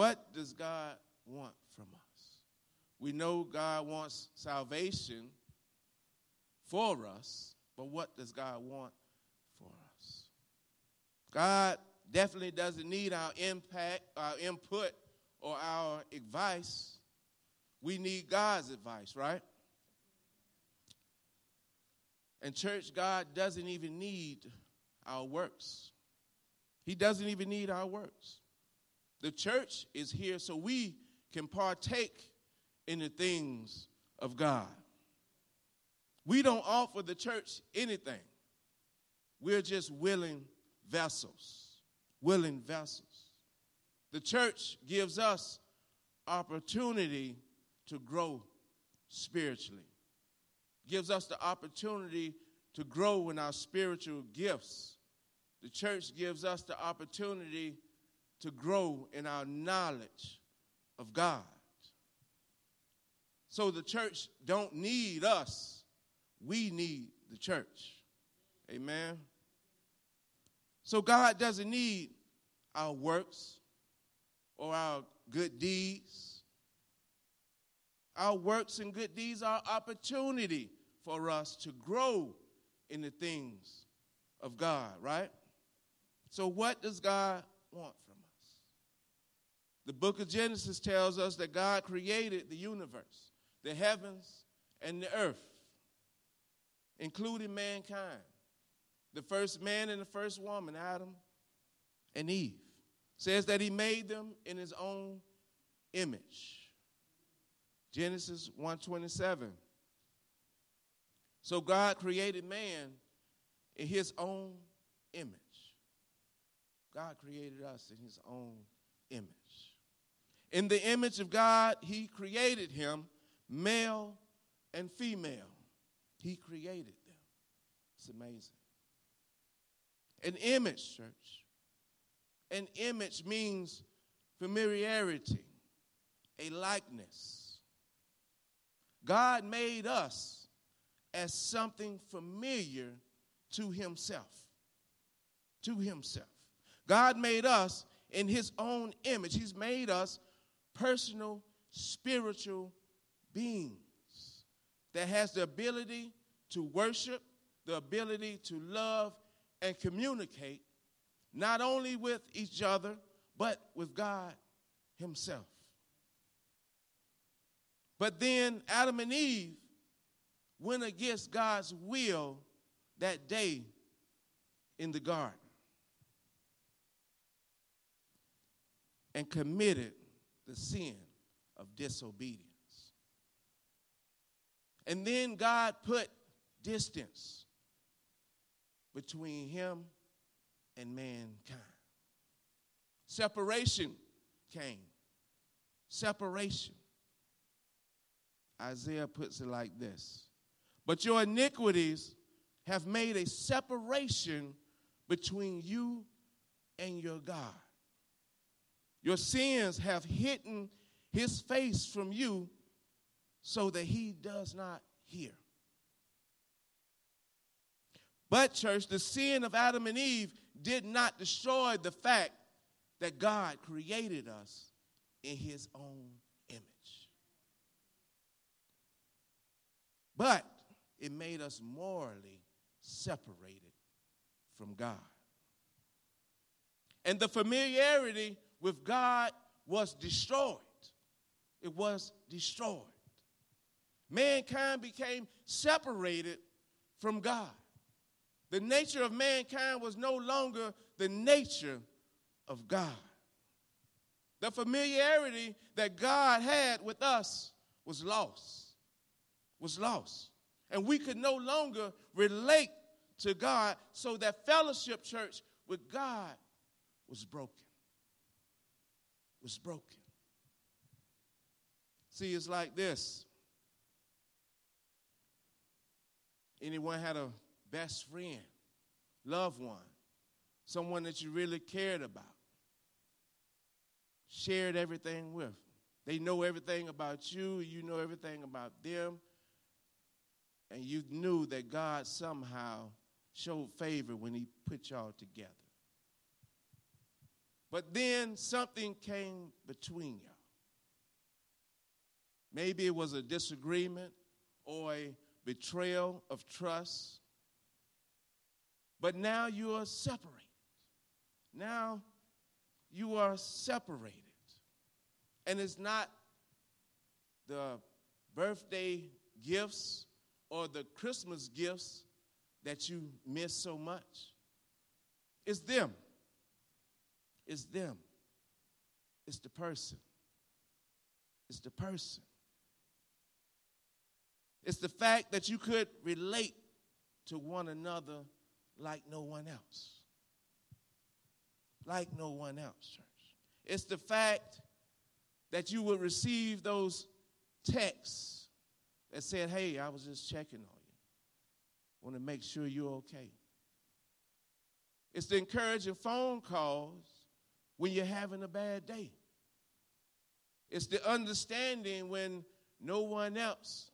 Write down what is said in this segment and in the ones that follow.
What does God want from us? We know God wants salvation for us, but what does God want for us? God definitely doesn't need our impact, our input, or our advice. We need God's advice, right? And church, God doesn't even need our works. He doesn't even need our works. The church is here so we can partake in the things of God. We don't offer the church anything. We're just willing vessels. Willing vessels. The church gives us opportunity to grow spiritually. Gives us the opportunity to grow in our spiritual gifts. The church gives us the opportunity to grow in our knowledge of God. So the church don't need us. We need the church. Amen. So God doesn't need our works or our good deeds. Our works and good deeds are opportunity for us to grow in the things of God, right? So what does God want? The book of Genesis tells us that God created the universe the heavens, and the earth, including mankind. The first man and the first woman, Adam and Eve, says that he made them in his own image. Genesis 1:27. So God created man in his own image. God created us in his own image. In the image of God, he created him male and female. He created them. It's amazing. An image, church. An image means familiarity, a likeness. God made us as something familiar to Himself. To Himself. God made us in His own image. He's made us personal, spiritual beings that has the ability to worship, the ability to love and communicate, not only with each other, but with God Himself. But then Adam and Eve went against God's will that day in the garden and committed the sin of disobedience. And then God put distance between him and mankind. Separation came. Separation. Isaiah puts it like this But your iniquities have made a separation between you and your God. Your sins have hidden his face from you so that he does not hear. But, church, the sin of Adam and Eve did not destroy the fact that God created us in his own image. But it made us morally separated from God. And the familiarity with God was destroyed. It was destroyed mankind became separated from God. The nature of mankind was no longer the nature of God. The familiarity that God had with us was lost. Was lost. And we could no longer relate to God, so that fellowship church with God was broken. Was broken. See, it's like this Anyone had a best friend, loved one, someone that you really cared about, shared everything with. They know everything about you, you know everything about them, and you knew that God somehow showed favor when He put y'all together. But then something came between you. Maybe it was a disagreement or a betrayal of trust. But now you are separated. Now you are separated. And it's not the birthday gifts or the Christmas gifts that you miss so much. It's them. It's them. It's the person. It's the person. It's the fact that you could relate to one another like no one else. Like no one else, church. It's the fact that you would receive those texts that said, Hey, I was just checking on you. Want to make sure you're okay. It's the encouraging phone calls when you're having a bad day. It's the understanding when no one else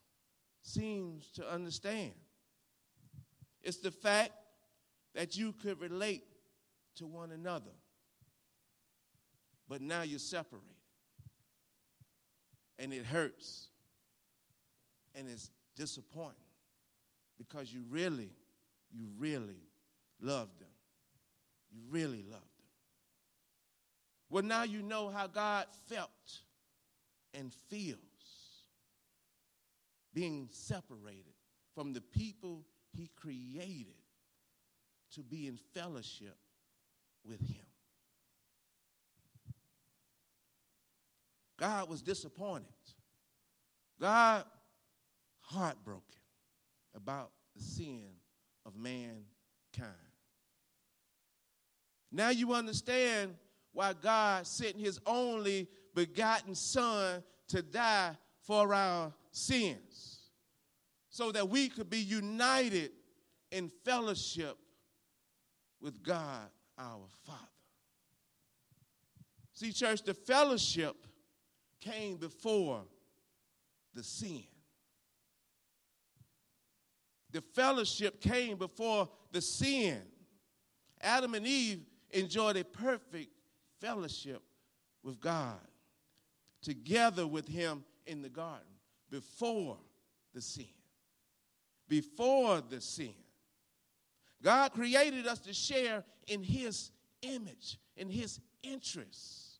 seems to understand. It's the fact that you could relate to one another, but now you're separated. And it hurts. And it's disappointing because you really, you really love them. You really love them. Well, now you know how God felt and feels being separated from the people he created to be in fellowship with him. God was disappointed. God heartbroken about the sin of mankind. Now you understand why God sent his only begotten Son to die for our sins so that we could be united in fellowship with God our Father. See, church, the fellowship came before the sin. The fellowship came before the sin. Adam and Eve enjoyed a perfect fellowship with God, together with Him in the garden, before the sin. Before the sin. God created us to share in His image, in His interests.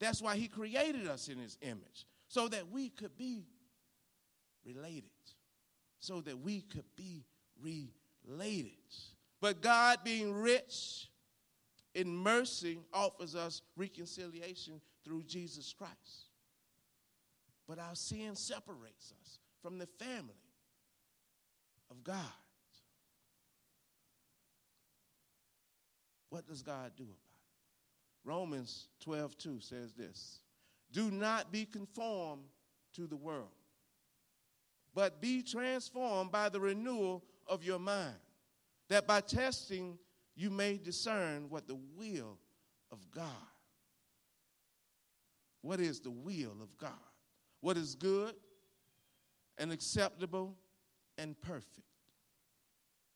That's why He created us in His image, so that we could be related, so that we could be related. But God, being rich in mercy, offers us reconciliation through Jesus Christ. But our sin separates us from the family of God. What does God do about it? Romans 12, 2 says this Do not be conformed to the world, but be transformed by the renewal of your mind, that by testing you may discern what the will of God. What is the will of God? What is good and acceptable and perfect.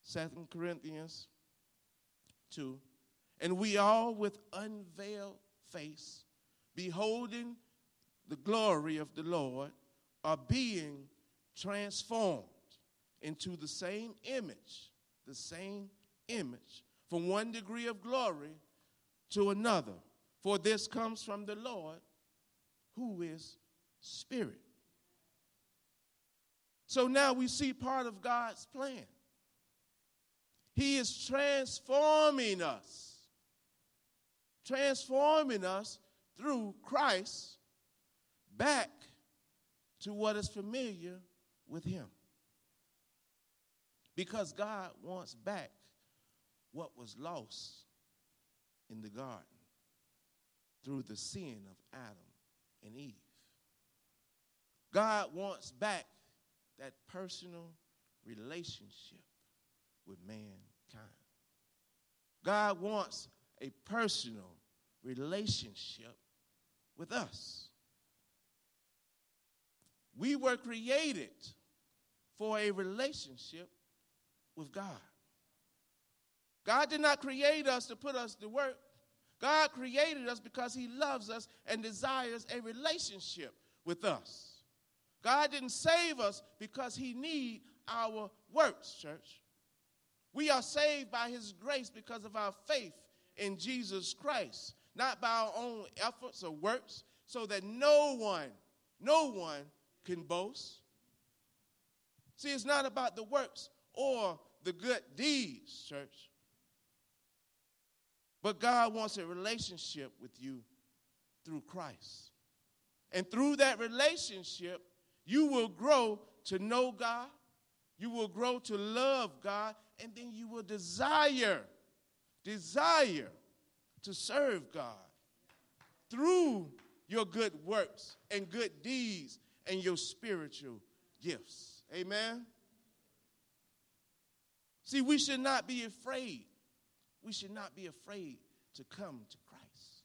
Second Corinthians 2 and we all, with unveiled face, beholding the glory of the Lord, are being transformed into the same image, the same image, from one degree of glory to another. For this comes from the Lord, who is Spirit. So now we see part of God's plan. He is transforming us transforming us through Christ back to what is familiar with Him. Because God wants back what was lost in the garden through the sin of Adam and Eve. God wants back that personal relationship with mankind. God wants a personal relationship with us. We were created for a relationship with God. God did not create us to put us to work. God created us because He loves us and desires a relationship with us. God didn't save us because He need our works, church. We are saved by His grace because of our faith in Jesus Christ, not by our own efforts or works, so that no one, no one can boast. See, it's not about the works or the good deeds, church. But God wants a relationship with you through Christ. And through that relationship, you will grow to know God, you will grow to love God, and then you will desire, desire to serve God through your good works and good deeds and your spiritual gifts. Amen. See, we should not be afraid. We should not be afraid to come to Christ.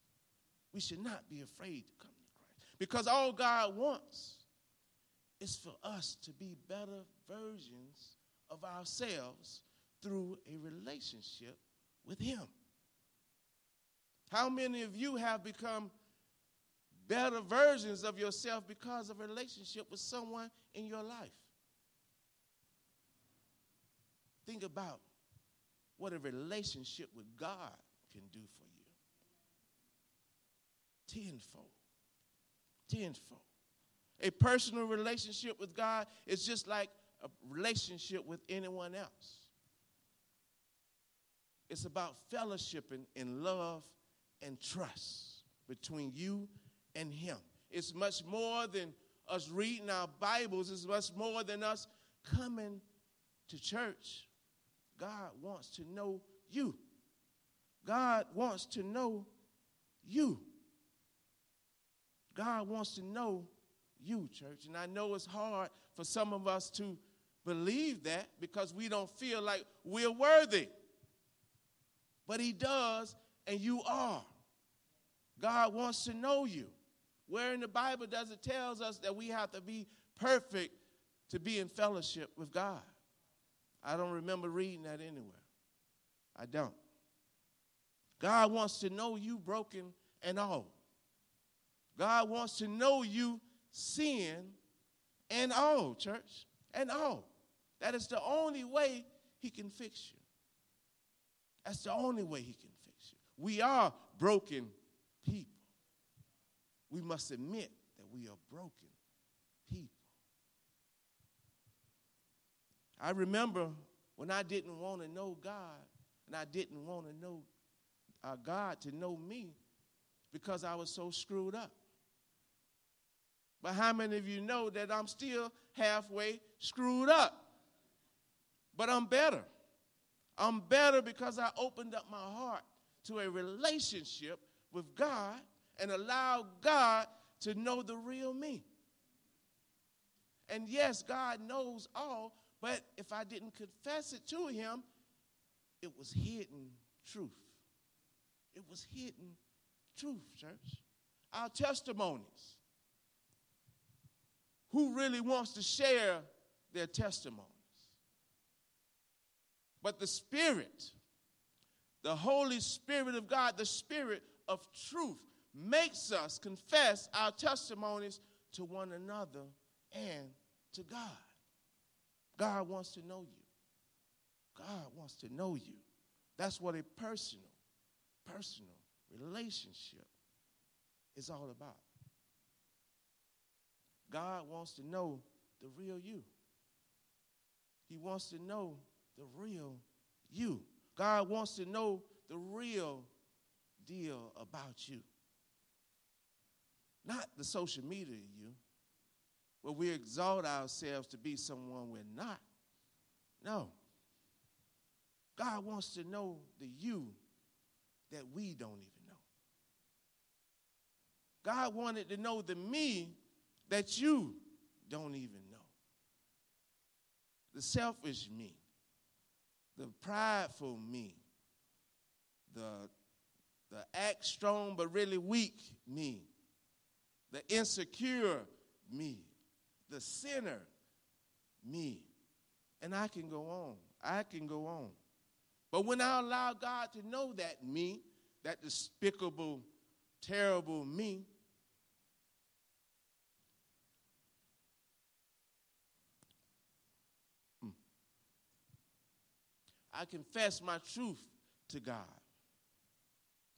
We should not be afraid to come to Christ. Because all God wants is for us to be better versions of ourselves through a relationship with Him. How many of you have become better versions of yourself because of a relationship with someone in your life? Think about what a relationship with God can do for you. Tenfold. Tenfold. A personal relationship with God is just like a relationship with anyone else. It's about fellowshipping in love and trust between you and Him. It's much more than us reading our Bibles, it's much more than us coming to church. God wants to know you. God wants to know you. God wants to know you, church. And I know it's hard for some of us to believe that because we don't feel like we're worthy. But He does, and you are. God wants to know you. Where in the Bible does it tells us that we have to be perfect to be in fellowship with God? I don't remember reading that anywhere. I don't. God wants to know you broken and all. God wants to know you sin and all, church, and all. That is the only way he can fix you. That's the only way he can fix you. We are broken people. We must admit that we are broken people. I remember when I didn't want to know God and I didn't want to know uh, God to know me because I was so screwed up. But how many of you know that I'm still halfway screwed up? But I'm better. I'm better because I opened up my heart to a relationship with God and allowed God to know the real me. And yes, God knows all, but if I didn't confess it to Him, it was hidden truth. It was hidden truth, church. Our testimonies who really wants to share their testimonies. But the Spirit, the Holy Spirit of God, the Spirit of truth, makes us confess our testimonies to one another and to God. God wants to know you. God wants to know you. That's what a personal, personal relationship is all about. God wants to know the real you. He wants to know the real you. God wants to know the real deal about you. Not the social media you, where we exalt ourselves to be someone we're not. No. God wants to know the you that we don't even know. God wanted to know the me that you don't even know. The selfish me, the prideful me, the, the act strong but really weak me, the insecure me, the sinner me. And I can go on. I can go on. But when I allow God to know that me, that despicable, terrible me. Hmm. I confess my truth to God.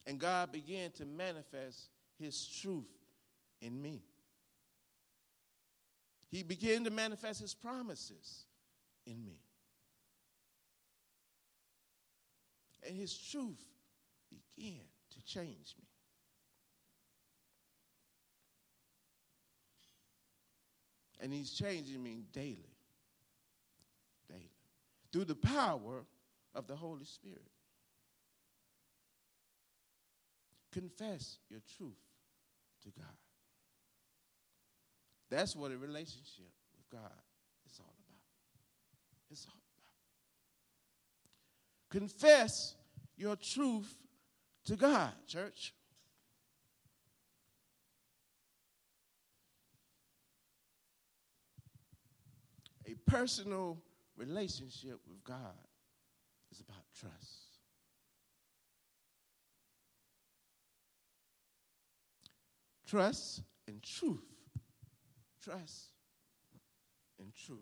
And God began to manifest his truth in me. He began to manifest his promises in me. And his truth began to change me. And he's changing me daily. Daily. Through the power of the Holy Spirit. Confess your truth to God. That's what a relationship with God is all about. It's all about. Confess your truth to God, church. A personal relationship with God is about trust. Trust and truth. Trust in truth.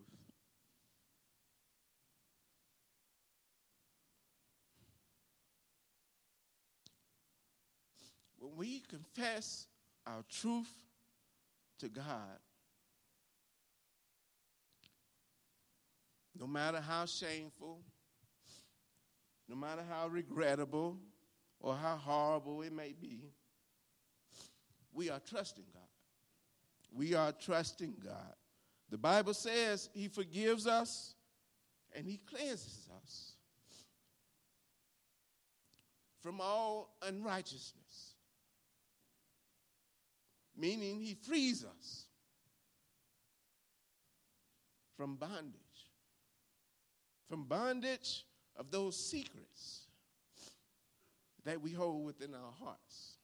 When we confess our truth to God, no matter how shameful, no matter how regrettable or how horrible it may be, we are trusting God. We are trusting God. The Bible says He forgives us and He cleanses us from all unrighteousness, meaning He frees us from bondage, from bondage of those secrets that we hold within our hearts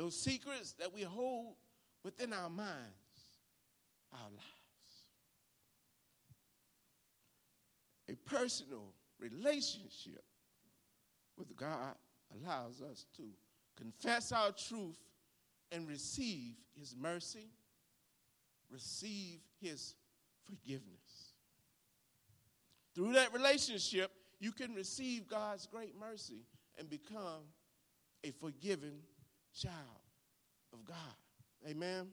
those secrets that we hold within our minds, our lives. A personal relationship with God allows us to confess our truth and receive His mercy, receive His forgiveness. Through that relationship, you can receive God's great mercy and become a forgiven child of God. Amen.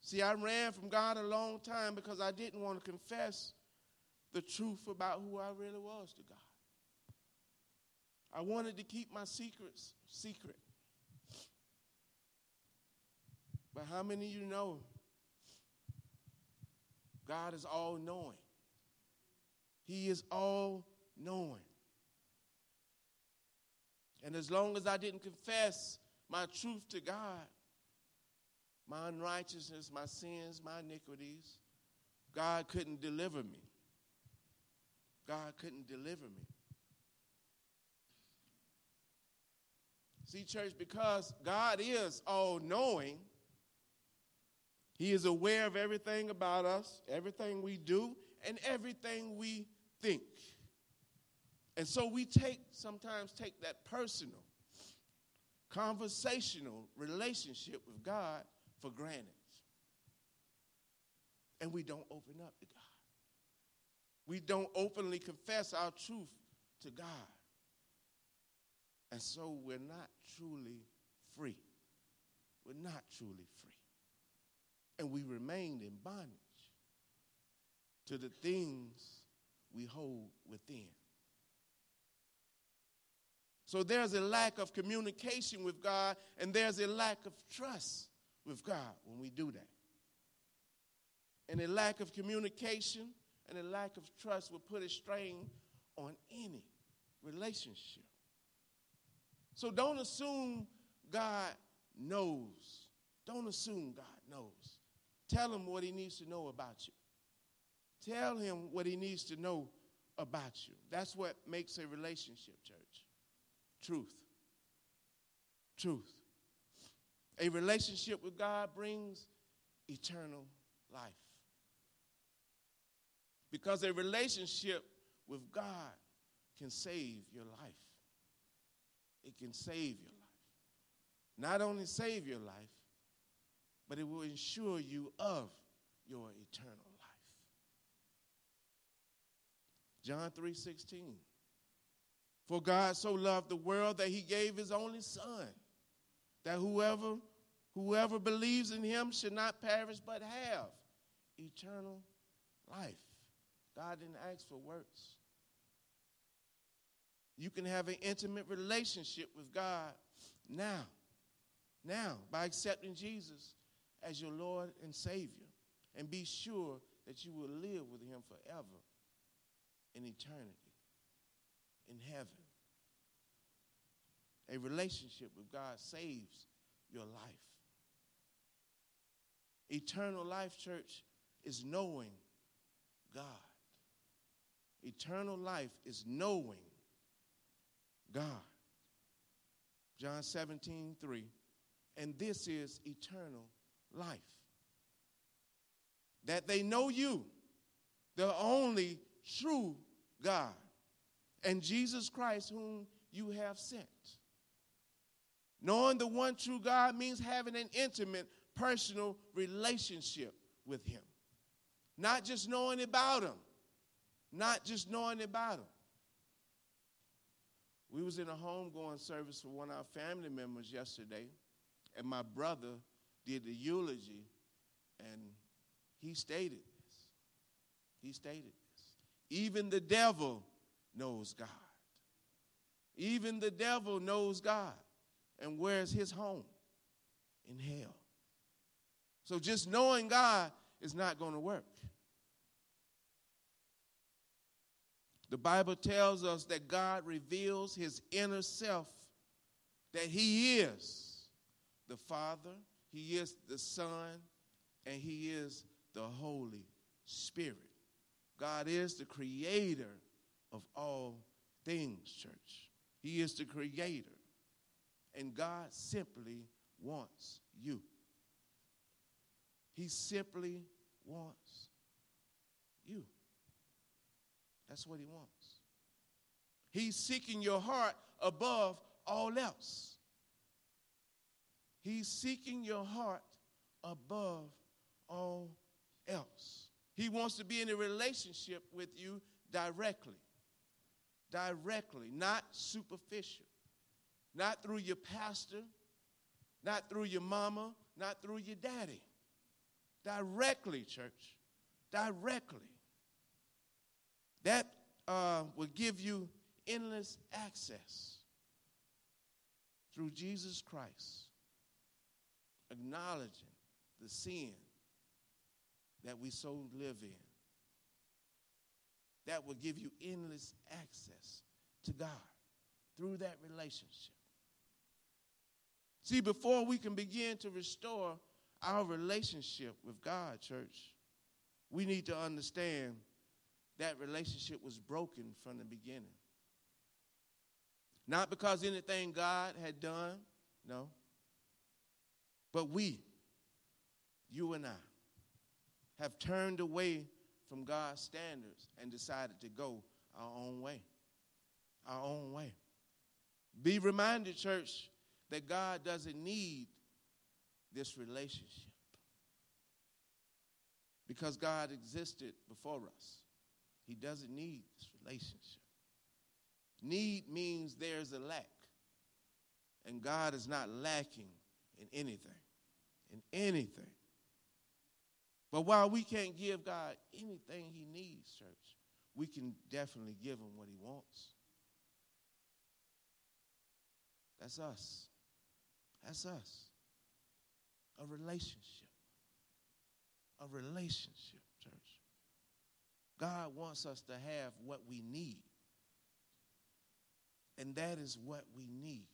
See, I ran from God a long time because I didn't want to confess the truth about who I really was to God. I wanted to keep my secrets secret. But how many of you know God is all knowing? He is all knowing. And as long as I didn't confess my truth to God, my unrighteousness, my sins, my iniquities, God couldn't deliver me. God couldn't deliver me. See, church, because God is all knowing, He is aware of everything about us, everything we do, and everything we think. And so we take sometimes take that personal, conversational relationship with God for granted. And we don't open up to God. We don't openly confess our truth to God. And so we're not truly free. We're not truly free. And we remain in bondage to the things we hold within. So there's a lack of communication with God, and there's a lack of trust with God when we do that. And a lack of communication and a lack of trust will put a strain on any relationship. So don't assume God knows. Don't assume God knows. Tell him what he needs to know about you. Tell him what he needs to know about you. That's what makes a relationship, church. Truth. Truth. A relationship with God brings eternal life. Because a relationship with God can save your life. It can save your life. Not only save your life, but it will ensure you of your eternal life. John 3:16. For God so loved the world that he gave his only son, that whoever whoever believes in him should not perish but have eternal life. God didn't ask for works. You can have an intimate relationship with God now. Now, by accepting Jesus as your Lord and Savior, and be sure that you will live with Him forever in eternity, in heaven. A relationship with God saves your life. Eternal life, church, is knowing God. Eternal life is knowing God. John 17, 3. And this is eternal life. That they know you, the only true God, and Jesus Christ, whom you have sent. Knowing the one true God means having an intimate, personal relationship with Him. Not just knowing about Him, not just knowing about Him. We was in a homegoing service for one of our family members yesterday, and my brother did the eulogy, and he stated this. He stated this. Even the devil knows God. Even the devil knows God. And where's his home? In hell. So just knowing God is not going to work. The Bible tells us that God reveals his inner self, that he is the Father, he is the Son, and he is the Holy Spirit. God is the creator of all things, church. He is the creator. And God simply wants you. He simply wants you. That's what he wants. He's seeking your heart above all else. He's seeking your heart above all else. He wants to be in a relationship with you directly. Directly, not superficial. Not through your pastor, not through your mama, not through your daddy. Directly, church. Directly. That uh, will give you endless access through Jesus Christ, acknowledging the sin that we so live in. That will give you endless access to God through that relationship. See, before we can begin to restore our relationship with God, church, we need to understand that relationship was broken from the beginning. Not because anything God had done, no. But we, you and I, have turned away from God's standards and decided to go our own way. Our own way. Be reminded, church, that God doesn't need this relationship because God existed before us. He doesn't need this relationship. Need means there's a lack, and God is not lacking in anything. In anything. But while we can't give God anything he needs, church, we can definitely give him what he wants. That's us. That's us. A relationship. A relationship, church. God wants us to have what we need. And that is what we need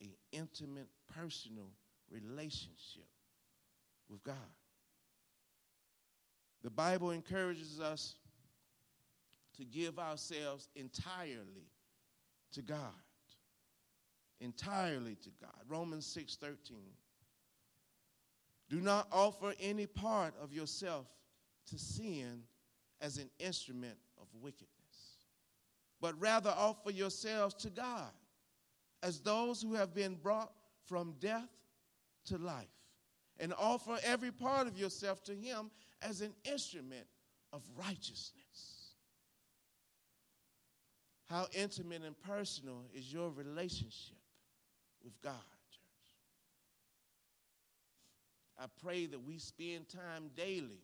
an intimate, personal relationship with God. The Bible encourages us to give ourselves entirely to God entirely to God. Romans 6 13. Do not offer any part of yourself to sin as an instrument of wickedness. but rather offer yourselves to God as those who have been brought from death to life, and offer every part of yourself to Him as an instrument of righteousness. How intimate and personal is your relationship with God, church? I pray that we spend time daily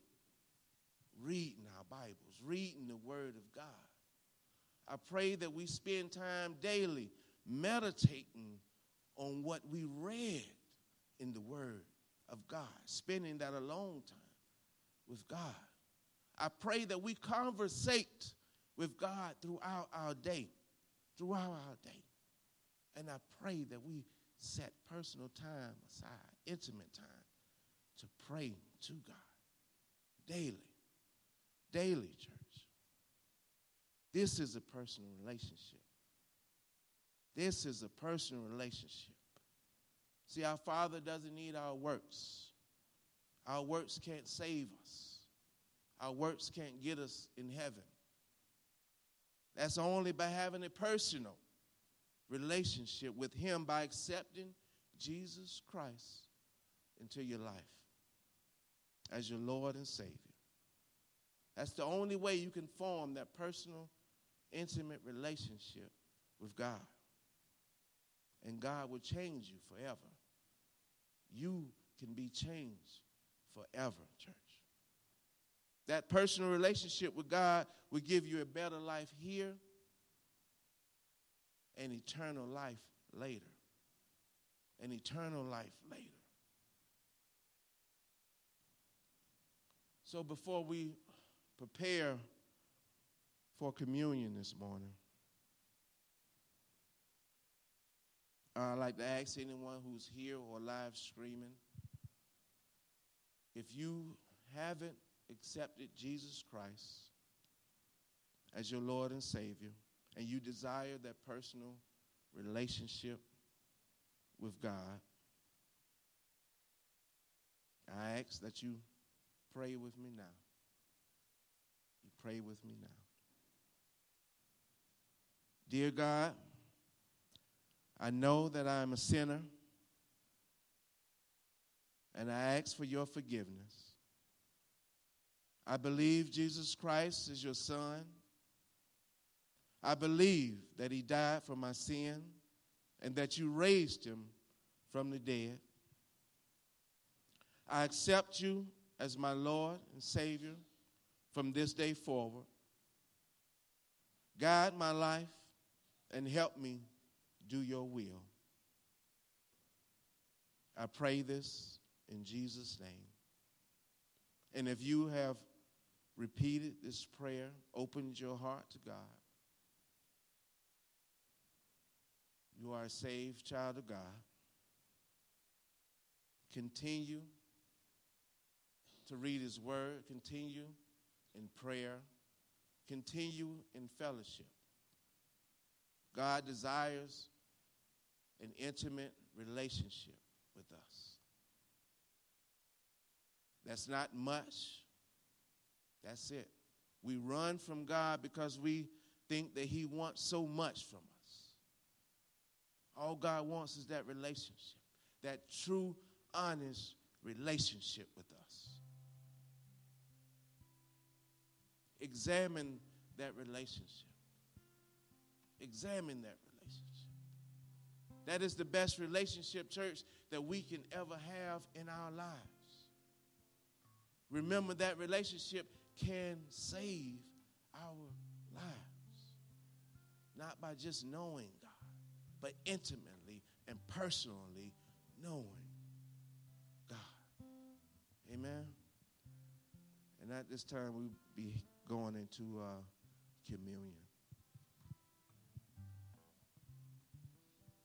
reading our Bibles, reading the Word of God. I pray that we spend time daily meditating on what we read in the Word of God, spending that alone time with God. I pray that we conversate with God throughout our day, throughout our day. And I pray that we set personal time aside, intimate time, to pray to God daily. Daily, church. This is a personal relationship. This is a personal relationship. See, our Father doesn't need our works. Our works can't save us. Our works can't get us in heaven. That's only by having a personal relationship with Him by accepting Jesus Christ into your life as your Lord and Savior. That's the only way you can form that personal, intimate relationship with God. And God will change you forever. You can be changed forever, church. That personal relationship with God will give you a better life here and eternal life later. An eternal life later. So before we prepare for communion this morning, I'd like to ask anyone who's here or live streaming if you haven't accepted Jesus Christ as your Lord and Savior, and you desire that personal relationship with God, I ask that you pray with me now. You pray with me now. Dear God, I know that I am a sinner, and I ask for your forgiveness. I believe Jesus Christ is your Son. I believe that He died for my sin and that you raised Him from the dead. I accept you as my Lord and Savior from this day forward. Guide my life and help me do your will. I pray this in Jesus' name. And if you have repeated this prayer, opened your heart to God, you are a saved child of God. Continue to read His Word, continue in prayer, continue in fellowship. God desires an intimate relationship with us. That's not much. That's it. We run from God because we think that He wants so much from us. All God wants is that relationship, that true, honest relationship with us. Examine that relationship. Examine that relationship. that is the best relationship, church, that we can ever have in our lives. Remember that relationship can save our lives. Not by just knowing God, but intimately and personally knowing God. Amen. And at this time, we'll be going into uh, communion.